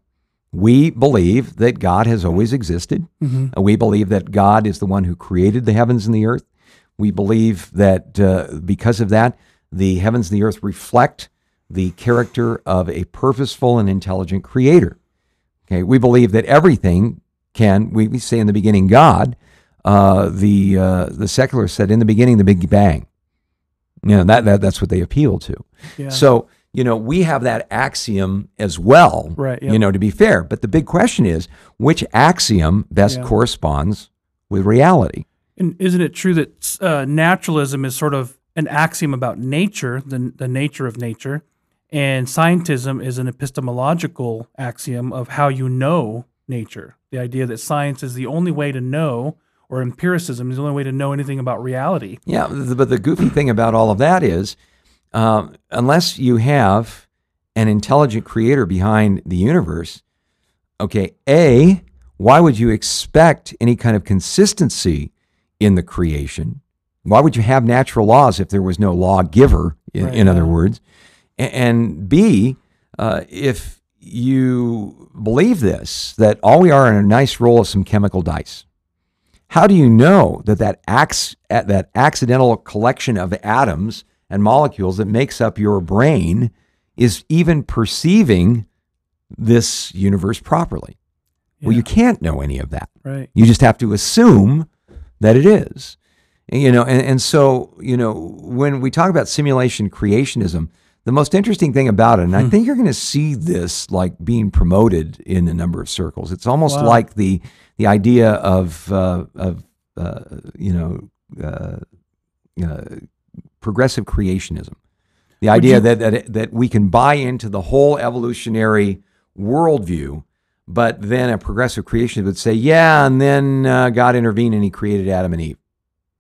We believe that God has always existed. Mm-hmm. Uh, We believe that God is the one who created the heavens and the earth. We believe that uh, because of that, the heavens and the earth reflect the character of a purposeful and intelligent creator. Okay, we believe that everything can. We, we say in the beginning, God. Uh, the uh, the secularists said in the beginning, the Big Bang. You know that, that that's what they appeal to. yeah. So you know we have that axiom as well. Right, yep. You know to be fair, but the big question is which axiom best Yeah. corresponds with reality. And isn't it true that uh, naturalism is sort of an axiom about nature, the, the nature of nature, and scientism is an epistemological axiom of how you know nature? The idea that science is the only way to know, or empiricism is the only way to know anything about reality. Yeah, but the goofy thing about all of that is, um, unless you have an intelligent creator behind the universe, okay, A, why would you expect any kind of consistency in the creation? Why would you have natural laws if there was no lawgiver, in, Right, in other words? A- And B, uh, if you believe this, that all we are in a nice roll of some chemical dice, how do you know that that, uh, that accidental collection of atoms and molecules that makes up your brain is even perceiving this universe properly? Well, you can't know any of that. Right. You just have to assume that it is. You know, and, and so, you know, when we talk about simulation creationism, the most interesting thing about it, and I think you're going to see this like being promoted in a number of circles. It's almost Wow. like the the idea of uh, of uh, you know uh, uh, progressive creationism. The idea you- that, that that we can buy into the whole evolutionary worldview, but then a progressive creationist would say, yeah, and then uh, God intervened and He created Adam and Eve.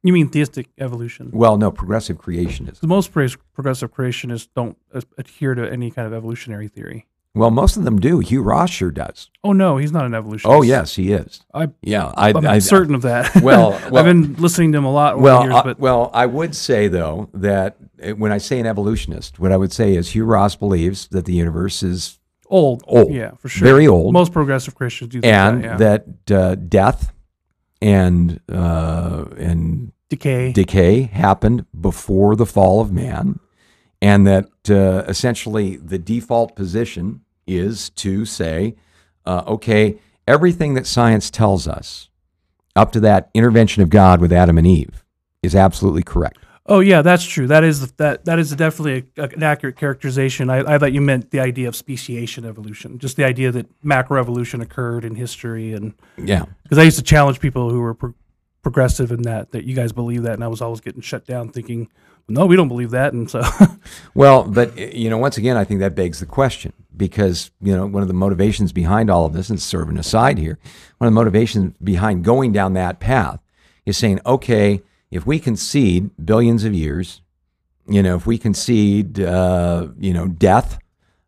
You mean theistic evolution? Well, no, progressive creationism. The most progressive creationists don't adhere to any kind of evolutionary theory. Well, most of them do. Hugh Ross sure does. Oh no, he's not an evolutionist. Oh, yes, he is. I, Yeah, I, I'm I, certain of that. Well- well- I've been listening to him a lot over well, the years, I- well, I would say though that uh, when I say an evolutionist, what I would say is Hugh Ross believes that the universe is old, old, yeah, for sure. very old, Most progressive Christians do think and that, yeah. that uh, death and uh, and decay. decay happened before the fall of man, and that uh, essentially the default position is to say, uh, okay, everything that science tells us up to that intervention of God with Adam and Eve is absolutely correct. Oh yeah, that's true. That is that that is definitely a, an accurate characterization. I, I thought you meant the idea of speciation evolution, just the idea that macroevolution occurred in history, and Yeah. because I used to challenge people who were pro- progressive in that that you guys believe that, and I was always getting shut down, thinking, no, we don't believe that, and so Well, but you know, once again, I think that begs the question because you know one of the motivations behind all of this, and serving aside here, one of the motivations behind going down that path is saying, okay, if we concede billions of years, you know, if we concede, uh, you know, death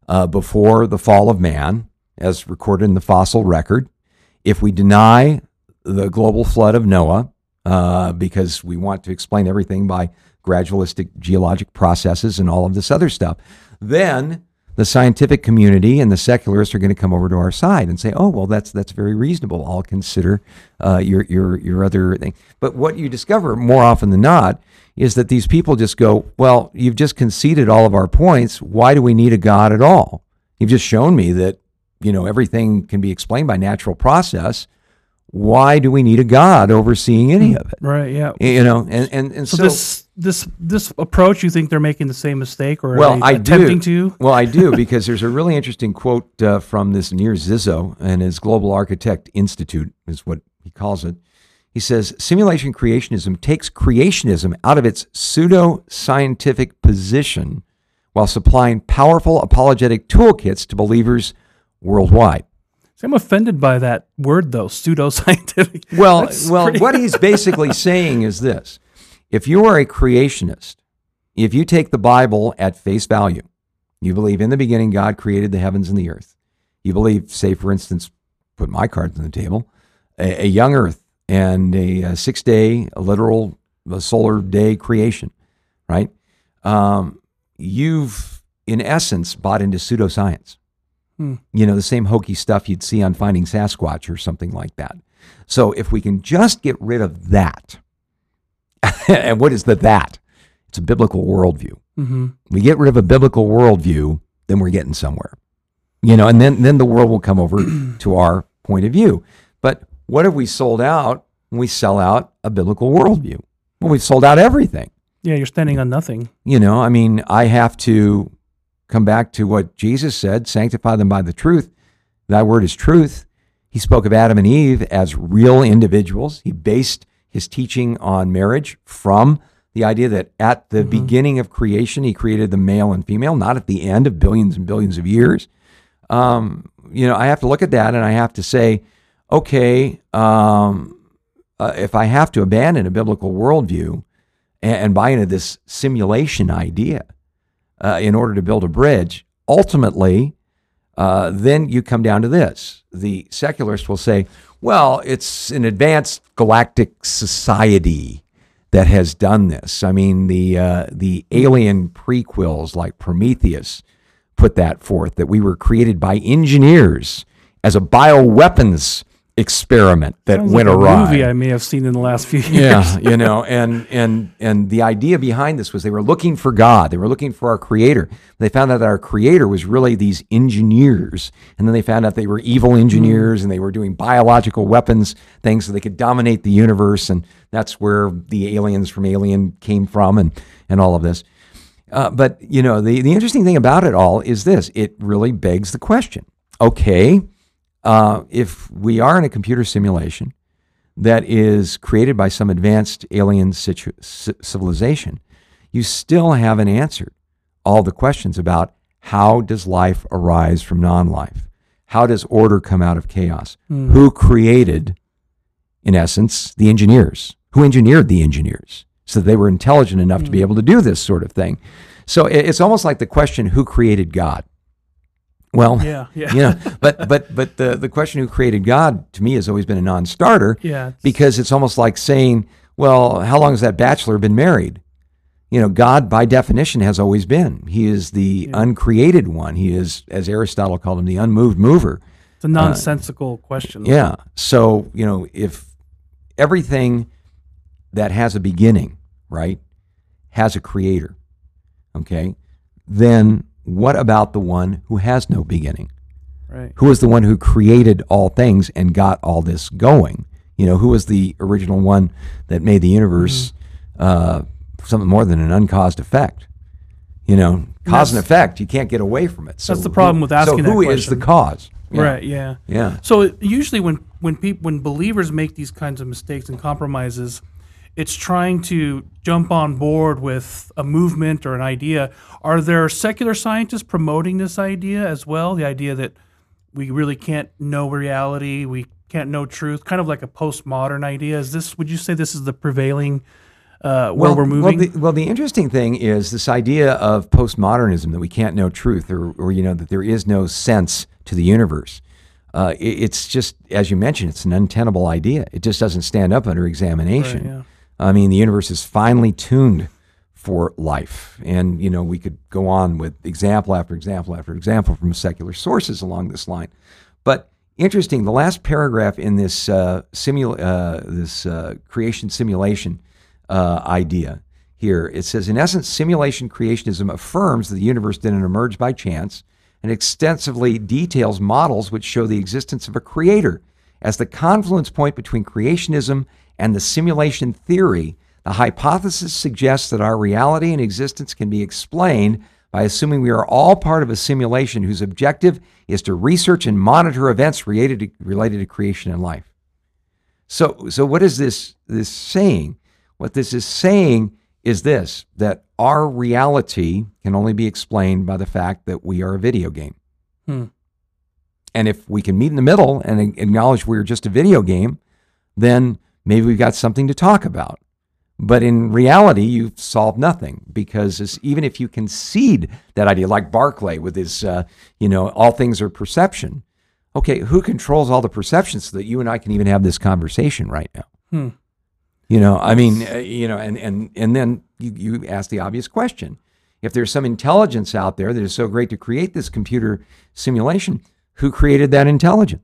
uh, before the fall of man, as recorded in the fossil record, if we deny the global flood of Noah, uh, because we want to explain everything by gradualistic geologic processes and all of this other stuff, then the scientific community and the secularists are going to come over to our side and say, "Oh, well, that's that's very reasonable. I'll consider uh, your your your other thing." But what you discover more often than not is that these people just go, "Well, you've just conceded all of our points. Why do we need a God at all? You've just shown me that you know everything can be explained by natural process." Why do we need a God overseeing any of it? right, yeah. You know, and and, and So, so, this this this approach, you think they're making the same mistake, or are well, they I attempting do. to? Well, I do because there's a really interesting quote uh, from this Nir Ziso and his Global Architect Institute is what he calls it. He says simulation creationism takes creationism out of its pseudo scientific position while supplying powerful apologetic toolkits to believers worldwide. See, I'm offended by that word though, pseudoscientific. Well, well, pretty- what he's basically saying is this: if you are a creationist, if you take the Bible at face value, you believe in the beginning God created the heavens and the earth. You believe, say, for instance, put my cards on the table, a, a young Earth and a, a six-day literal a solar day creation, right? Um, you've, in essence, bought into pseudoscience you know, the same hokey stuff you'd see on Finding Sasquatch or something like that. So if we can just get rid of that, and what is the that? It's a biblical worldview. hmm We get rid of a biblical worldview, then we're getting somewhere. You know, and then then the world will come over to our point of view. But what have we sold out when we sell out a biblical worldview? Well, we've sold out everything. Yeah, you're standing on nothing. You know, I mean, I have to come back to what Jesus said sanctify them by the truth. Thy word is truth. He spoke of Adam and Eve as real individuals. He based his teaching on marriage from the idea that at the beginning of creation, he created the male and female, not at the end of billions and billions of years. Um, you know, I have to look at that and I have to say, okay, um, uh, if I have to abandon a biblical worldview and, and buy into this simulation idea uh, in order to build a bridge, ultimately, uh, then you come down to this. The secularist will say, well, it's an advanced galactic society that has done this. I mean, the, uh, the alien prequels like Prometheus put that forth, that we were created by engineers as a bioweapons experiment that Sounds went like a awry. movie I may have seen in the last few years. Yeah, you know, and and and the idea behind this was they were looking for God. They were looking for our creator. They found out that our creator was really these engineers. And then they found out they were evil engineers and they were doing biological weapons things so they could dominate the universe and that's where the aliens from Alien came from and and all of this. Uh, but you know, the the interesting thing about it all is this: it really begs the question. Okay, uh, if we are in a computer simulation that is created by some advanced alien situ- civilization, you still haven't answered all the questions about how does life arise from non-life? How does order come out of chaos? Who created, in essence, the engineers? Who engineered the engineers so they were intelligent enough to be able to do this sort of thing? So it's almost like the question, who created God? Well, Yeah, yeah. you know, but but but the the question who created God to me has always been a non-starter Yeah, it's- because it's almost like saying, well, how long has that bachelor been married? You know, God by definition has always been. He is the uncreated one. He is, as Aristotle called him, the unmoved mover. It's a nonsensical uh, question. Yeah. So, you know, if everything that has a beginning, right, has a creator, okay, then what about the one who has no beginning? Right. Who is the one who created all things and got all this going? You know, who was the original one that made the universe uh, something more than an uncaused effect. You know, cause and effect. You can't get away from it. So That's the problem who- with asking So that who is the cause? Yeah. Right. Yeah. Yeah. So usually when when people when believers make these kinds of mistakes and compromises, it's trying to jump on board with a movement or an idea. Are there secular scientists promoting this idea as well? The idea that we really can't know reality, we can't know truth, kind of like a postmodern idea. Is this? Would you say this is the prevailing uh, where we're moving? Well the, well, the interesting thing is this idea of postmodernism that we can't know truth, or, or you know that there is no sense to the universe. Uh, it- it's just, as you mentioned, it's an untenable idea. It just doesn't stand up under examination. Right, yeah. I mean, the universe is finely tuned for life, and you know we could go on with example after example after example from secular sources along this line. But interesting, the last paragraph in this uh, simul- uh, this uh, creation simulation uh, idea here it says, in essence, simulation creationism affirms that the universe didn't emerge by chance and extensively details models which show the existence of a creator as the confluence point between creationism and the simulation theory. The hypothesis suggests that our reality and existence can be explained by assuming we are all part of a simulation whose objective is to research and monitor events related to, related to creation and life. So, so what is this this saying? What this is saying is this: that our reality can only be explained by the fact that we are a video game. Hmm. And if we can meet in the middle and acknowledge we're just a video game, then maybe we've got something to talk about. But in reality, you've solved nothing because even if you concede that idea, like Berkeley with his, uh, you know, all things are perception. Okay, who controls all the perceptions so that you and I can even have this conversation right now? Hmm. You know, I mean, uh, you know, and and and then you, you ask the obvious question: if there's some intelligence out there that is so great to create this computer simulation, who created that intelligence?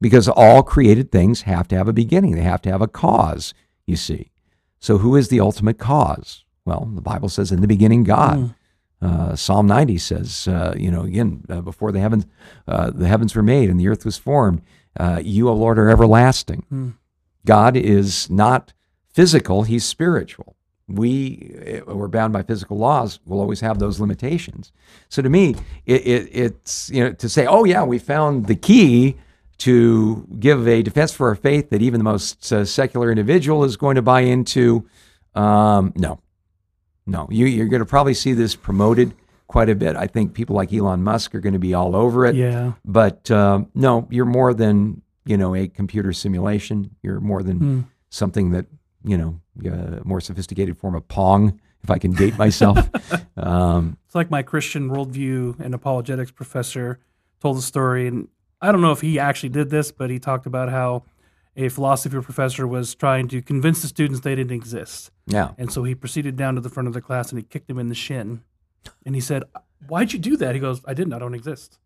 Because all created things have to have a beginning; they have to have a cause. You see, so who is the ultimate cause? Well, the Bible says, "In the beginning, God." Uh, Psalm 90 says, uh, you know, again, uh, before the heavens, uh, the heavens were made and the earth was formed, uh, you, O Lord, are everlasting. God is not physical; He's spiritual. We, uh, we're bound by physical laws. We'll always have those limitations. So, to me, it, it, it's you know to say, "Oh yeah, we found the key to give a defense for our faith that even the most uh, secular individual is going to buy into." Um, no, no, you, you're going to probably see this promoted quite a bit. I think people like Elon Musk are going to be all over it. Yeah. But um, no, you're more than you know a computer simulation. You're more than Hmm. something that you know a more sophisticated form of Pong. If I can date myself, um, It's like my Christian worldview and apologetics professor told the story, and I don't know if he actually did this, but he talked about how a philosophy professor was trying to convince the students they didn't exist, yeah, and so he proceeded down to the front of the class and he kicked him in the shin, and he said, "Why'd you do that?" He goes, "I didn't. I don't exist."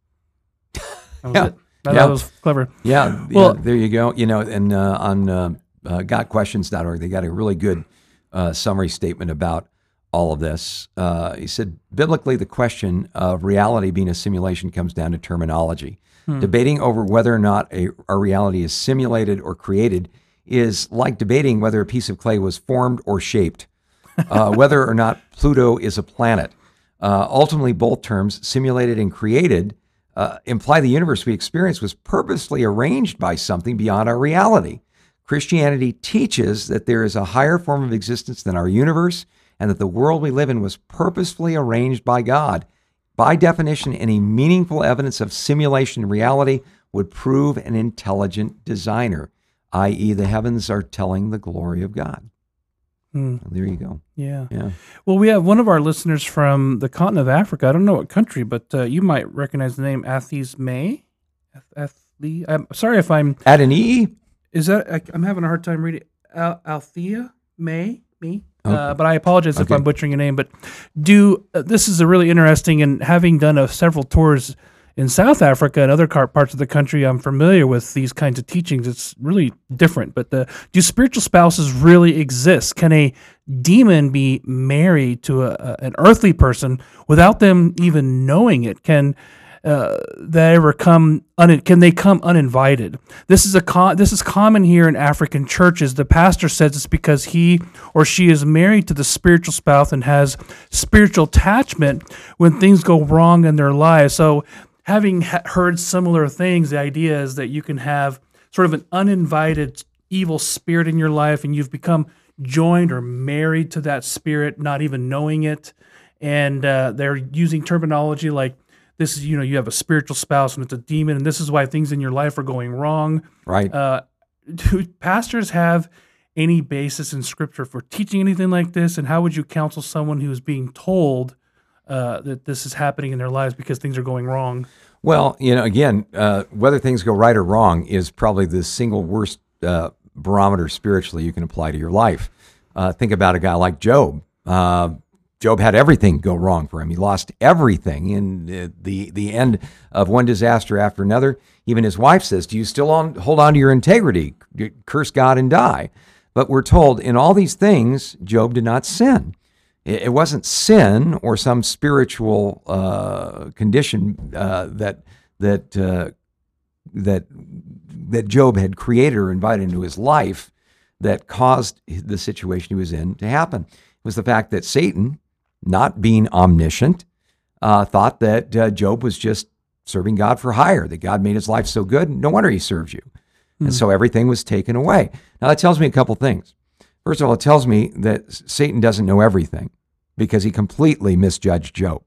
That was Yeah. it. I Yeah. thought was clever. yeah. Well- yeah, there you go. You know, and uh, on uh, uh, gotquestions.org, they got a really good uh, summary statement about all of this. Uh, he said, biblically, the question of reality being a simulation comes down to terminology. Debating over whether or not a, our reality is simulated or created is like debating whether a piece of clay was formed or shaped, uh, whether or not Pluto is a planet. Uh, ultimately, both terms, simulated and created, uh, imply the universe we experience was purposely arranged by something beyond our reality. Christianity teaches that there is a higher form of existence than our universe and that the world we live in was purposefully arranged by God. By definition, any meaningful evidence of simulation reality would prove an intelligent designer, i.e., the heavens are telling the glory of God. Hmm. There you go. Yeah. Yeah. Well, we have one of our listeners from the continent of Africa. I don't know what country, but uh, you might recognize the name Athes May. Ath- Athe- I'm sorry if I'm. At an E, Is that I, I'm having a hard time reading. Al- Althea May me. Uh, but I apologize if I'm butchering your name. But do uh, this is a really interesting and having done a, several tours in South Africa and other car- parts of the country, I'm familiar with these kinds of teachings. It's really different. But the, do spiritual spouses really exist? Can a demon be married to a, a, an earthly person without them even knowing it? Can uh, that ever come un- can they come uninvited? This is a this is common here in african churches. The pastor says it's because he or she is married to the spiritual spouse and has spiritual attachment when things go wrong in their lives. So having ha- heard similar things the idea is that you can have sort of an uninvited evil spirit in your life and you've become joined or married to that spirit not even knowing it. And uh, they're using terminology like this is you know you have a spiritual spouse and it's a demon and this is why things in your life are going wrong Right. uh, do pastors have any basis in scripture for teaching anything like this and how would you counsel someone who is being told uh, that this is happening in their lives because things are going wrong Well, you know, again, uh, whether things go right or wrong is probably the single worst uh, barometer spiritually you can apply to your life. Uh, think about a guy like Job. Job had everything go wrong for him. He lost everything in the, the the end of one disaster after another. Even his wife says, "Do you still on, hold on to your integrity? Curse God and die." But we're told in all these things, Job did not sin. It, it wasn't sin or some spiritual uh, condition uh, that that uh, that that Job had created or invited into his life that caused the situation he was in to happen. It was the fact that Satan, not being omniscient, uh, thought that uh, Job was just serving God for hire, that God made his life so good, no wonder he served you. And so everything was taken away. Now, that tells me a couple things. First of all, it tells me that Satan doesn't know everything because he completely misjudged Job.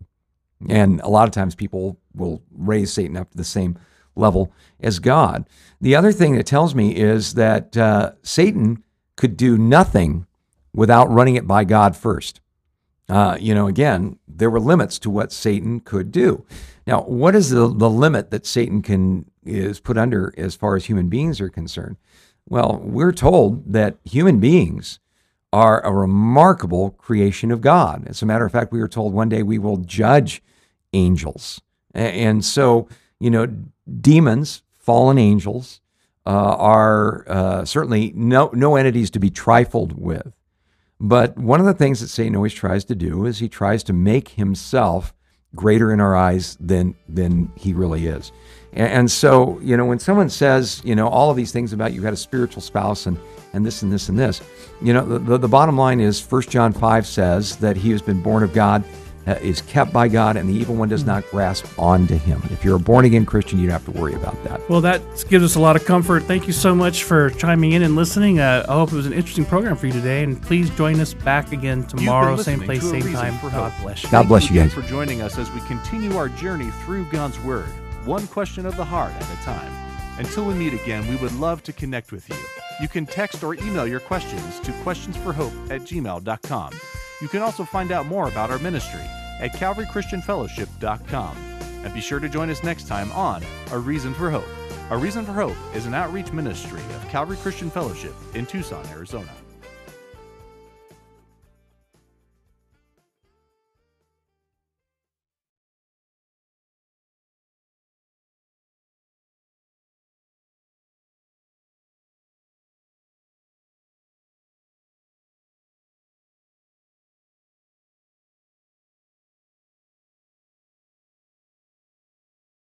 And a lot of times people will raise Satan up to the same level as God. The other thing it tells me is that uh, Satan could do nothing without running it by God first. Uh, you know, again, there were limits to what Satan could do. Now, what is the, the limit that Satan can is put under as far as human beings are concerned? Well, we're told that human beings are a remarkable creation of God. As a matter of fact, we were told one day we will judge angels. And so, you know, demons, fallen angels, uh, are uh, certainly no, no entities to be trifled with. But one of the things that Satan always tries to do is he tries to make himself greater in our eyes than than he really is. And, and so, you know, when someone says, you know, all of these things about you had a spiritual spouse and and this and this and this, you know, the, the, the bottom line is First John 5 says that he has been born of God, is kept by God, and the evil one does not grasp onto him. If you're a born again Christian, you don't have to worry about that. Well, that gives us a lot of comfort. Thank you so much for chiming in and listening. Uh, I hope it was an interesting program for you today. And please join us back again tomorrow, same place, to same time. for God bless you. God bless you again guys. for joining us as we continue our journey through God's Word, one question of the heart at a time. Until we meet again, we would love to connect with you. You can text or email your questions to questionsforhope at gmail.com. You can also find out more about our ministry at calvarychristianfellowship.com. And be sure to join us next time on A Reason for Hope. A Reason for Hope is an outreach ministry of Calvary Christian Fellowship in Tucson, Arizona.